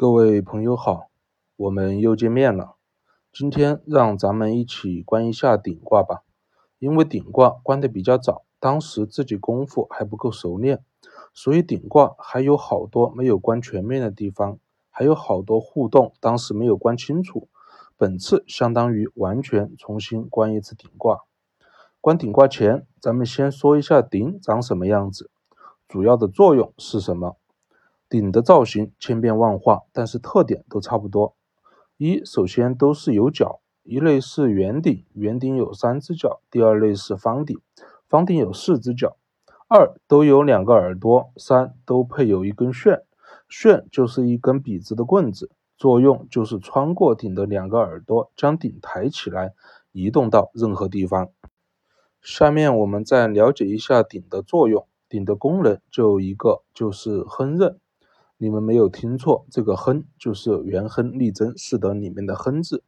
各位朋友好，我们又见面了。今天让咱们一起观一下顶卦吧。因为顶卦观的比较早，当时自己功夫还不够熟练，所以顶卦还有好多没有观全面的地方，还有好多互动，当时没有观清楚。本次相当于完全重新观一次顶卦。观顶卦前，咱们先说一下顶长什么样子，主要的作用是什么？顶的造型千变万化，但是特点都差不多。一，首先都是有角，一类是圆顶，圆顶有三只角；第二类是方顶，方顶有四只角。二，都有两个耳朵。三，都配有一根旋，旋就是一根笔直的棍子，作用就是穿过顶的两个耳朵，将顶抬起来，移动到任何地方。下面我们再了解一下顶的作用。顶的功能就一个，就是亨刃。你们没有听错，这个亨就是元亨利贞四德里面的亨字，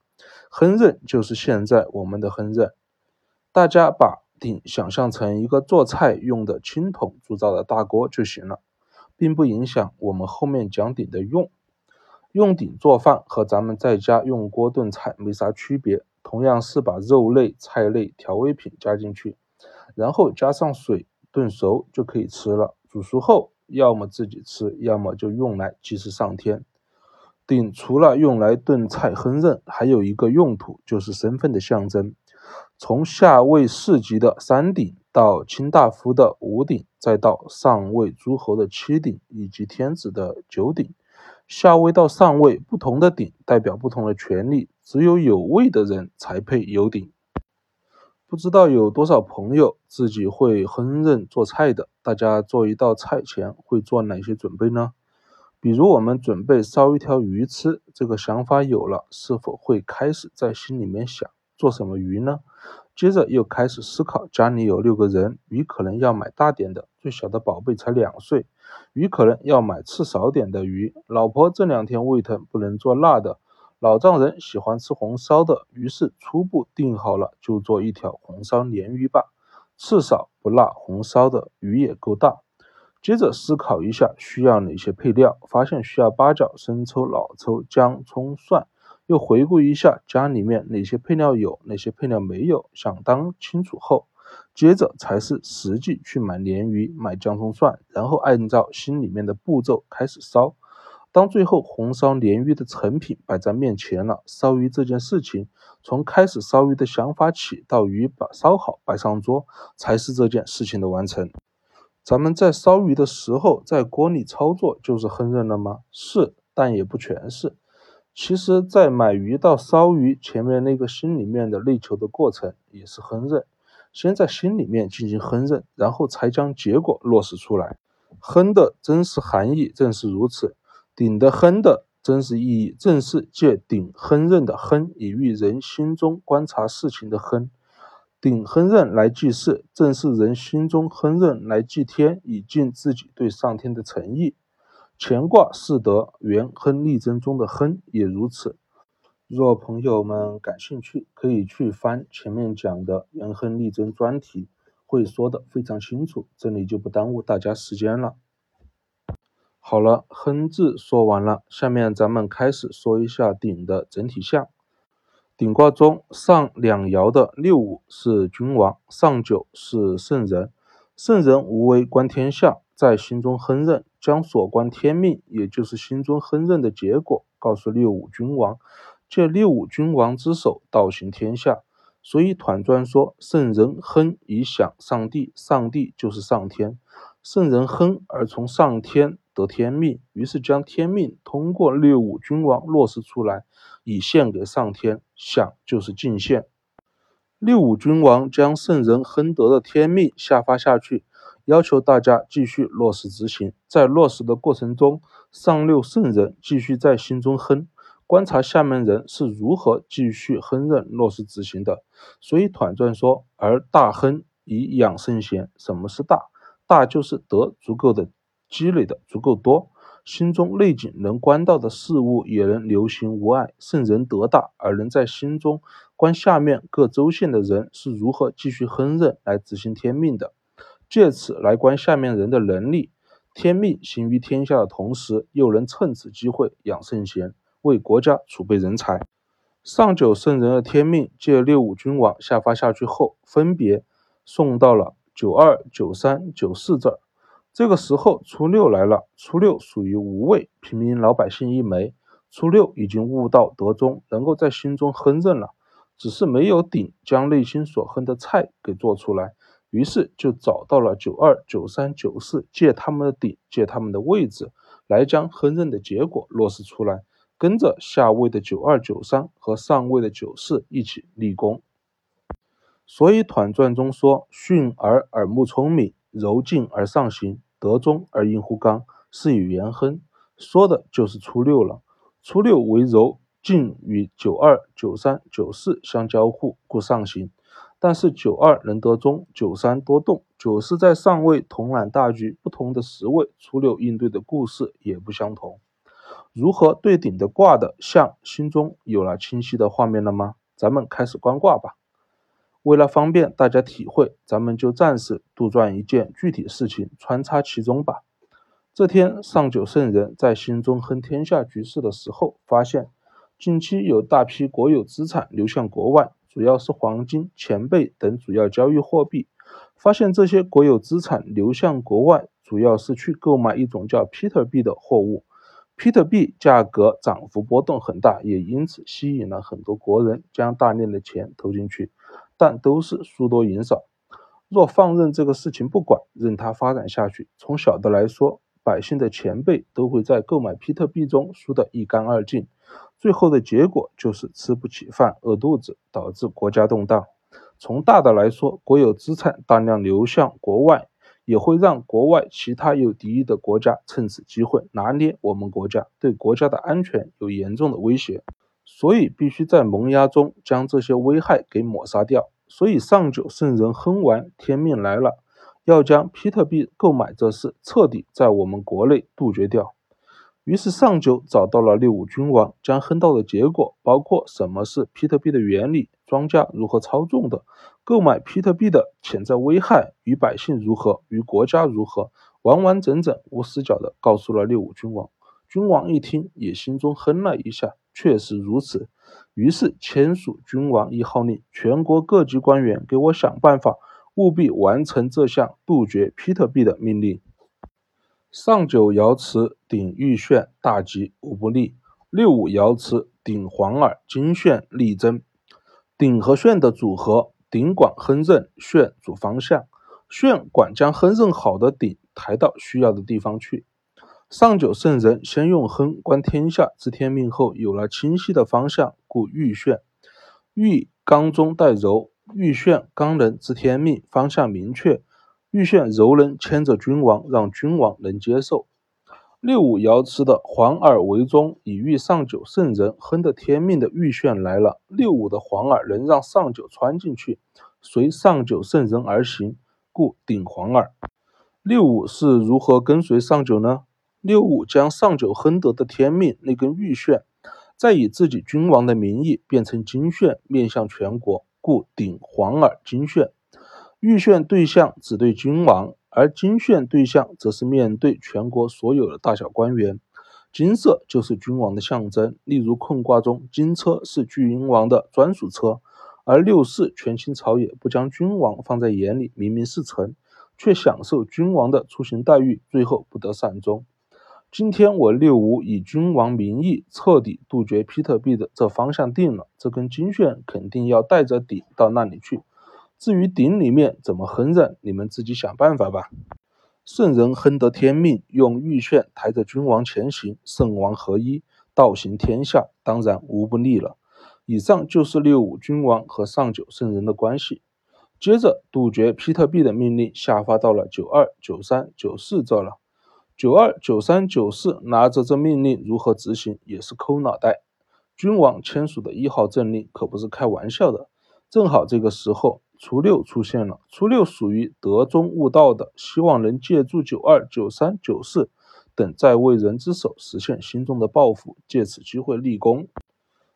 亨刃就是现在我们的亨刃。大家把鼎想象成一个做菜用的青铜铸造的大锅就行了，并不影响我们后面讲鼎的用。用鼎做饭和咱们在家用锅炖菜没啥区别，同样是把肉类、菜类、调味品加进去，然后加上水炖熟就可以吃了。煮熟后。要么自己吃，要么就用来祭祀上天。鼎除了用来炖菜烹饪，还有一个用途就是身份的象征。从下位四级的三鼎，到卿大夫的五鼎，再到上位诸侯的七鼎，以及天子的九鼎，下位到上位不同的鼎代表不同的权利，只有有位的人才配有鼎。不知道有多少朋友自己会烹饪做菜的？大家做一道菜前会做哪些准备呢？比如我们准备烧一条鱼吃，这个想法有了，是否会开始在心里面想做什么鱼呢？接着又开始思考，家里有六个人，鱼可能要买大点的，最小的宝贝才两岁，鱼可能要买刺少点的鱼。老婆这两天胃疼，不能做辣的。老丈人喜欢吃红烧的，于是初步定好了，就做一条红烧鲢鱼吧，刺少不辣，红烧的鱼也够大。接着思考一下需要哪些配料，发现需要八角、生抽、老抽、姜、葱、蒜。又回顾一下家里面哪些配料有，哪些配料没有，想当清楚后，接着才是实际去买鲢鱼、买姜、葱、蒜，然后按照心里面的步骤开始烧。当最后红烧鲢鱼的成品摆在面前了，烧鱼这件事情，从开始烧鱼的想法起，到鱼把烧好摆上桌，才是这件事情的完成。咱们在烧鱼的时候，在锅里操作就是烹饪了吗？是，但也不全是。其实，在买鱼到烧鱼前面那个心里面的内求的过程，也是烹饪。先在心里面进行烹饪，然后才将结果落实出来。烹的真实含义正是如此。鼎的亨的真实意义，正是借鼎亨刃的亨，以喻人心中观察事情的亨。鼎亨刃来祭祀，正是人心中亨刃来祭天，以尽自己对上天的诚意。乾卦四德元亨利贞中的亨也如此。若朋友们感兴趣，可以去翻前面讲的元亨利贞专题，会说的非常清楚。这里就不耽误大家时间了。好了，亨字说完了，下面咱们开始说一下鼎的整体象。鼎卦中上两爻的六五是君王，上九是圣人。圣人无为观天下，在心中亨任，将所观天命，也就是心中亨任的结果，告诉六五君王，借六五君王之手道行天下。所以团传说，圣人亨以享上帝，上帝就是上天。圣人亨而从上天。得天命，于是将天命通过六五君王落实出来，以献给上天。想就是敬献。六五君王将圣人亨德的天命下发下去，要求大家继续落实执行。在落实的过程中，上六圣人继续在心中亨，观察下面人是如何继续亨任落实执行的。所以团传说，而大亨以养圣贤。什么是大？大就是得足够的。积累的足够多，心中内景能观到的事物也能流行无碍。圣人德大，而能在心中观下面各州县的人是如何继续亨任来执行天命的，借此来观下面人的能力。天命行于天下的同时，又能趁此机会养圣贤，为国家储备人才。上九圣人的天命借六五君王下发下去后，分别送到了九二、九三、九四这儿。这个时候，初六来了。初六属于无畏，平民老百姓一枚。初六已经悟道得中，能够在心中哼认了，只是没有鼎将内心所哼的菜给做出来。于是就找到了九二、九三、九四，借他们的鼎，借他们的位置，来将哼认的结果落实出来。跟着下位的九二九三和上位的九四一起立功，所以《团传》中说：“训而耳目聪明，柔静而上行，德中而应乎刚，是以元亨。”说的就是初六了。初六为柔静，与九二九三九四相交互，故上行。但是九二能得中，九三多动，九四在上位统揽大局。不同的十位，初六应对的故事也不相同。如何对顶的卦的象，心中有了清晰的画面了吗？咱们开始观卦吧。为了方便大家体会，咱们就暂时杜撰一件具体事情穿插其中吧。这天，上九圣人在心中哼天下局势的时候，发现近期有大批国有资产流向国外，主要是黄金、钱币等主要交易货币。发现这些国有资产流向国外，主要是去购买一种叫 Peter 币的货物。比特币价格涨幅波动很大，也因此吸引了很多国人将大量的钱投进去，但都是输多赢少。若放任这个事情不管，任它发展下去，从小的来说，百姓的前辈都会在购买比特币中输得一干二净，最后的结果就是吃不起饭、饿肚子，导致国家动荡。从大的来说，国有资产大量流向国外。也会让国外其他有敌意的国家趁此机会拿捏我们国家，对国家的安全有严重的威胁，所以必须在萌芽中将这些危害给抹杀掉。所以上九圣人哼完，天命来了，要将比特币购买这事彻底在我们国内杜绝掉。于是上九找到了六五君王，将哼到的结果，包括什么是比特币的原理。庄家如何操纵的？购买比特币的潜在危害与百姓如何？与国家如何？完完整整、无死角的告诉了六五君王。君王一听，也心中哼了一下，确实如此。于是签署君王一号令，全国各级官员给我想办法，务必完成这项杜绝比特币的命令。上九爻辞顶玉炫，大吉，无不利；六五爻辞顶黄耳，金炫，力争。顶和炫的组合，顶管亨刃，炫主方向。炫管将亨刃好的顶抬到需要的地方去。上九圣人先用亨观天下知天命后，有了清晰的方向，故欲炫。欲刚中带柔，欲炫刚能知天命，方向明确。欲炫柔能牵着君王，让君王能接受。六五爻辞的黄耳为中，以喻上九圣人亨的天命的预炫来了。六五的黄耳能让上九穿进去，随上九圣人而行，故顶黄耳。六五是如何跟随上九呢？六五将上九亨得的天命那根玉铉，再以自己君王的名义变成金炫，面向全国，故顶黄耳金炫。玉铉对象只对君王。而金炫对象则是面对全国所有的大小官员，金色就是君王的象征。例如困卦中，金车是君王的专属车，而六四权倾朝野，不将君王放在眼里，明明是臣，却享受君王的出行待遇，最后不得善终。今天我六五以君王名义彻底杜绝比特币的这方向定了，这根金线肯定要带着底到那里去。至于鼎里面怎么哼着，你们自己想办法吧。圣人亨得天命，用玉券抬着君王前行，圣王合一，道行天下，当然无不利了。以上就是六五君王和上九圣人的关系。接着，杜绝比特币的命令下发到了九二、九三、九四这了。九二、九三、九四拿着这命令如何执行，也是抠脑袋。君王签署的一号政令可不是开玩笑的。正好这个时候。初六出现了，初六属于德中悟道的，希望能借助九二、九三、九四等在位人之手实现心中的抱负，借此机会立功。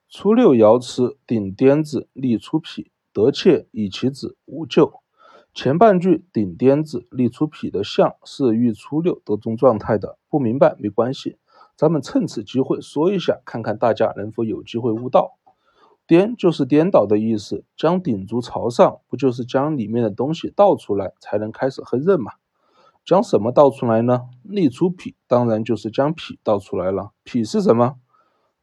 初六爻辞：顶颠子，立出匹，得妾以其子无咎。前半句顶颠子立出痞的象是遇初六得中状态的，不明白没关系，咱们趁此机会说一下，看看大家能否有机会悟道。颠就是颠倒的意思，将顶足朝上，不就是将里面的东西倒出来，才能开始烹饪嘛？将什么倒出来呢？立出痞，当然就是将痞倒出来了。痞是什么？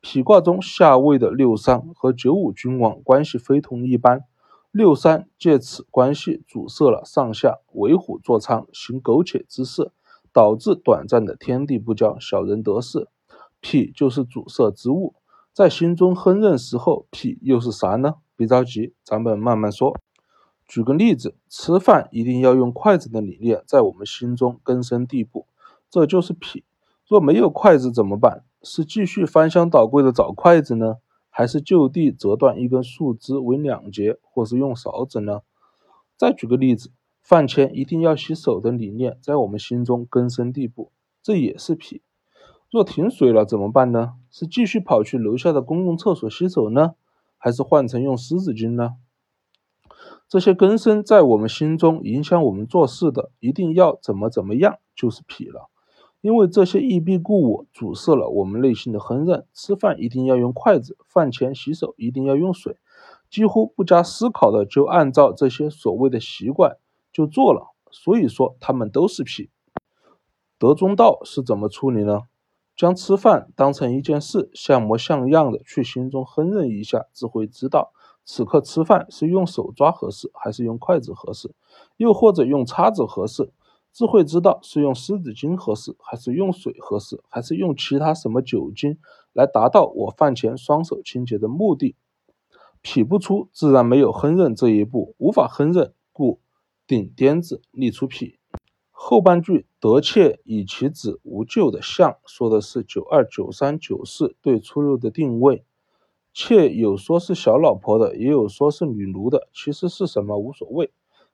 痞卦中下位的六三和九五君王关系非同一般，六三借此关系阻塞了上下，为虎作伥，行苟且之事，导致短暂的天地不交，小人得势。痞就是阻塞之物。在心中亨饪时候，痞又是啥呢？别着急，咱们慢慢说。举个例子，吃饭一定要用筷子的理念在我们心中根深蒂固，这就是痞。若没有筷子怎么办？是继续翻箱倒柜的找筷子呢，还是就地折断一根树枝为两截，或是用勺子呢？再举个例子，饭前一定要洗手的理念在我们心中根深蒂固，这也是脾。若停水了怎么办呢？是继续跑去楼下的公共厕所洗手呢，还是换成用湿纸巾呢？这些根深在我们心中、影响我们做事的，一定要怎么怎么样，就是脾了。因为这些异必故我阻塞了我们内心的烹饪。吃饭一定要用筷子，饭前洗手一定要用水，几乎不加思考的就按照这些所谓的习惯就做了。所以说他们都是屁。德中道是怎么处理呢？将吃饭当成一件事，像模像样的去心中烹饪一下，只会知道此刻吃饭是用手抓合适，还是用筷子合适，又或者用叉子合适，只会知道是用湿纸巾合适，还是用水合适，还是用其他什么酒精来达到我饭前双手清洁的目的。脾不出，自然没有烹饪这一步，无法烹饪，故顶颠子立出痞。后半句得妾以其子无咎的象，说的是九二、九三、九四对初六的定位。妾有说是小老婆的，也有说是女奴的，其实是什么无所谓。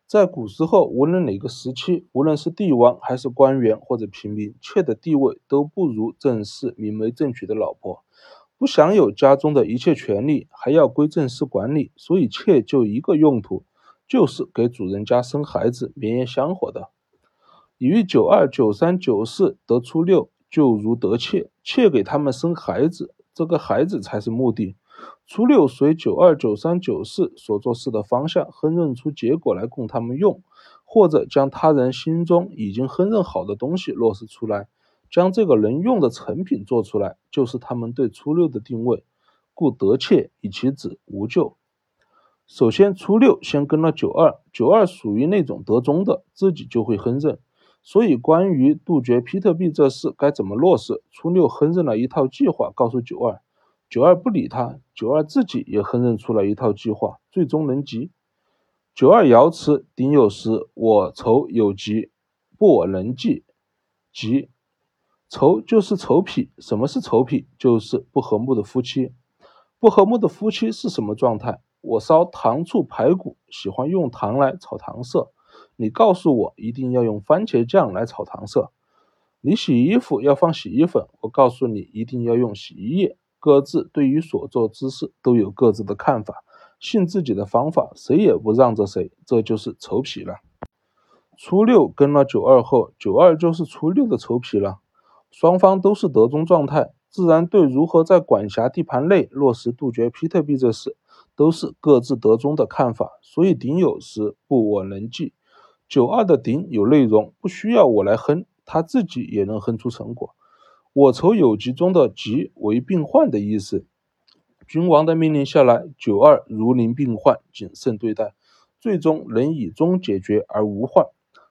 在古时候，无论哪个时期，无论是帝王还是官员或者平民，妾的地位都不如正室明媒正娶的老婆，不享有家中的一切权利，还要归正室管理。所以妾就一个用途，就是给主人家生孩子、绵延香火的。你于九二、九三、九四得初六，就如得妾，妾给他们生孩子，这个孩子才是目的。初六随九二、九三、九四所做事的方向烹饪出结果来供他们用，或者将他人心中已经烹饪好的东西落实出来，将这个能用的成品做出来，就是他们对初六的定位。故得妾以其子无咎。首先，初六先跟了九二，九二属于那种得中的，自己就会亨饪。所以，关于杜绝皮特币这事该怎么落实，初六哼认了一套计划，告诉九二，九二不理他，九二自己也哼认出了一套计划，最终能及。九二爻辞顶有时，我仇有疾，不我能济。疾，仇就是仇痞。什么是仇痞？就是不和睦的夫妻。不和睦的夫妻是什么状态？我烧糖醋排骨，喜欢用糖来炒糖色。你告诉我一定要用番茄酱来炒糖色，你洗衣服要放洗衣粉，我告诉你一定要用洗衣液。各自对于所做之事都有各自的看法，信自己的方法，谁也不让着谁，这就是仇痞了。初六跟了九二后，九二就是初六的仇痞了。双方都是德中状态，自然对如何在管辖地盘内落实杜绝比特币这事，都是各自得中的看法。所以顶有时不我能记。九二的顶有内容，不需要我来哼，他自己也能哼出成果。我愁有疾中的疾为病患的意思。君王的命令下来，九二如临病患，谨慎对待，最终能以终解决而无患。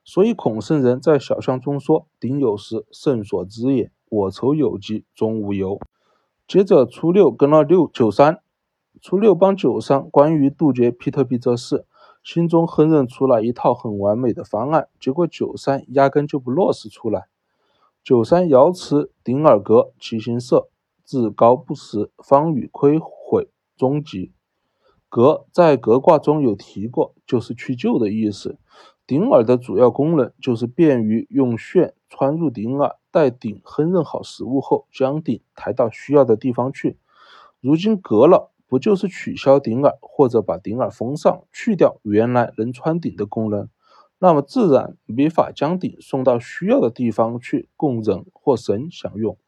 所以孔圣人在小象中说：“鼎有时，圣所知也。我愁有疾，终无忧。”接着初六跟了六九三，初六帮九三关于杜绝皮特币这事。心中哼认出了一套很完美的方案，结果九三压根就不落实出来。九三爻辞顶耳格，其形色，至高不实，方与亏毁，终极。格在格卦中有提过，就是去旧的意思。顶耳的主要功能就是便于用旋穿入顶耳，待顶烹饪好食物后，将顶抬到需要的地方去。如今格了。不就是取消顶耳，或者把顶耳封上，去掉原来能穿顶的功能？那么自然没法将鼎送到需要的地方去供人或神享用。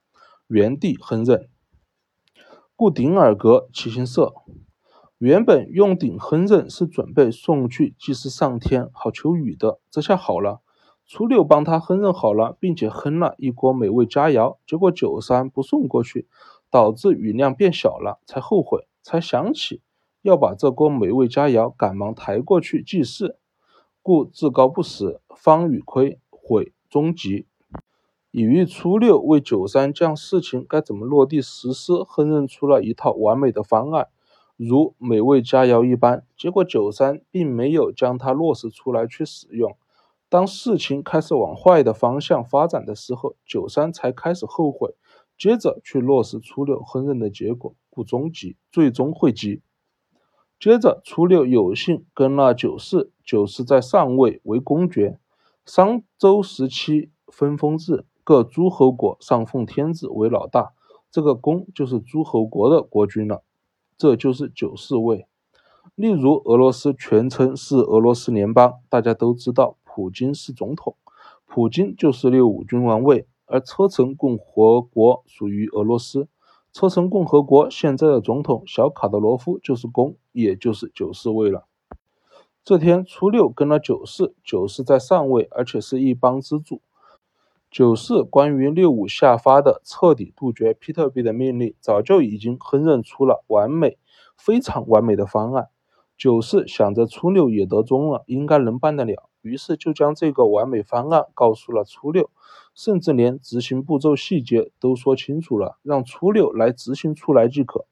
原地烹饪，故鼎尔阁其形色。原本用鼎烹饪是准备送去祭祀上天，好求雨的。这下好了，初六帮他烹饪好了，并且哼了一锅美味佳肴。结果九三不送过去，导致雨量变小了，才后悔，才想起要把这锅美味佳肴赶忙抬过去祭祀，故至高不死，方与亏悔终极。已于初六为九三将事情该怎么落地实施烹饪出了一套完美的方案，如美味佳肴一般。结果九三并没有将它落实出来去使用。当事情开始往坏的方向发展的时候，九三才开始后悔，接着去落实初六烹饪的结果，故终极，最终会稽。接着初六有幸跟了九四，九四在上位为公爵。商周时期分封制。各诸侯国上奉天子为老大，这个公就是诸侯国的国君了，这就是九四位。例如，俄罗斯全称是俄罗斯联邦，大家都知道，普京是总统，普京就是六五君王位。而车臣共和国属于俄罗斯，车臣共和国现在的总统小卡德罗夫就是公，也就是九四位了。这天初六跟了九四，九四在上位，而且是一帮之主。九四关于六五下发的彻底杜绝比特币的命令，早就已经烹饪出了完美、非常完美的方案。九四想着初六也得中了，应该能办得了，于是就将这个完美方案告诉了初六，甚至连执行步骤细节都说清楚了，让初六来执行出来即可。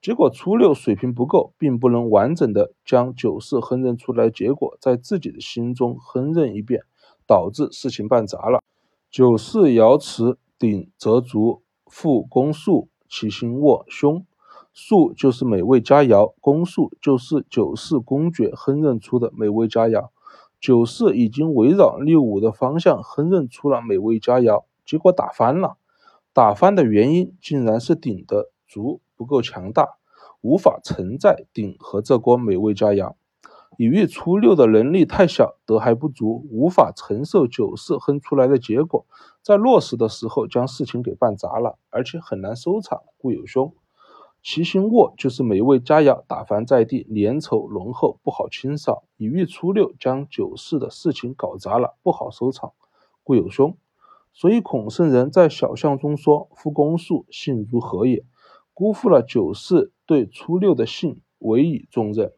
结果初六水平不够，并不能完整的将九四烹饪出来结果在自己的心中烹饪一遍，导致事情办砸了。九四爻辞鼎则足，复公素，其心卧胸。素就是美味佳肴，公素就是九四公爵烹饪出的美味佳肴。九四已经围绕六五的方向烹饪出了美味佳肴，结果打翻了。打翻的原因竟然是鼎的足不够强大，无法承载鼎和这锅美味佳肴。以遇初六的能力太小，德还不足，无法承受九四哼出来的结果，在落实的时候将事情给办砸了，而且很难收场，故有凶。其行卧就是美味佳肴打翻在地，粘稠浓厚，不好清扫。以遇初六将九四的事情搞砸了，不好收场，故有凶。所以孔圣人在小象中说：“夫公素，信如何也？”辜负了九四对初六的信，委以重任。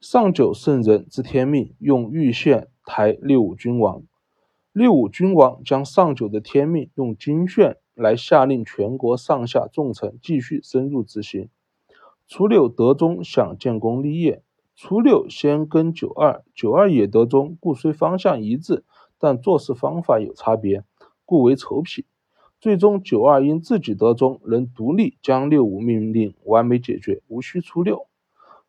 上九圣人之天命，用玉线抬六五君王。六五君王将上九的天命用金线来下令全国上下重臣继续深入执行。初六得中，想建功立业。初六先跟九二，九二也得中，故虽方向一致，但做事方法有差别，故为仇匹。最终九二因自己得中，能独立将六五命令完美解决，无需初六。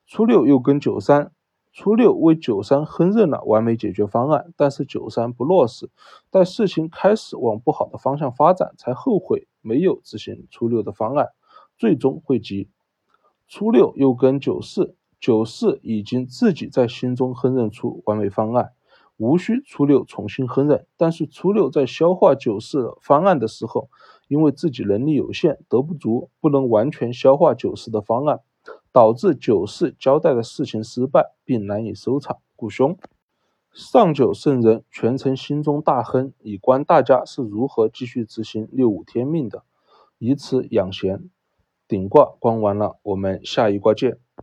初六又跟九三，初六为九三烹饪了完美解决方案，但是九三不落实，待事情开始往不好的方向发展，才后悔没有执行初六的方案，最终会急。初六又跟九四，九四已经自己在心中烹饪出完美方案，无需初六重新烹饪，但是初六在消化九四方案的时候，因为自己能力有限，德不足，不能完全消化九四的方案。导致九世交代的事情失败，并难以收场，故凶。上九圣人全程心中大亨，以观大家是如何继续执行六五天命的，以此养贤。顶卦观完了，我们下一卦见。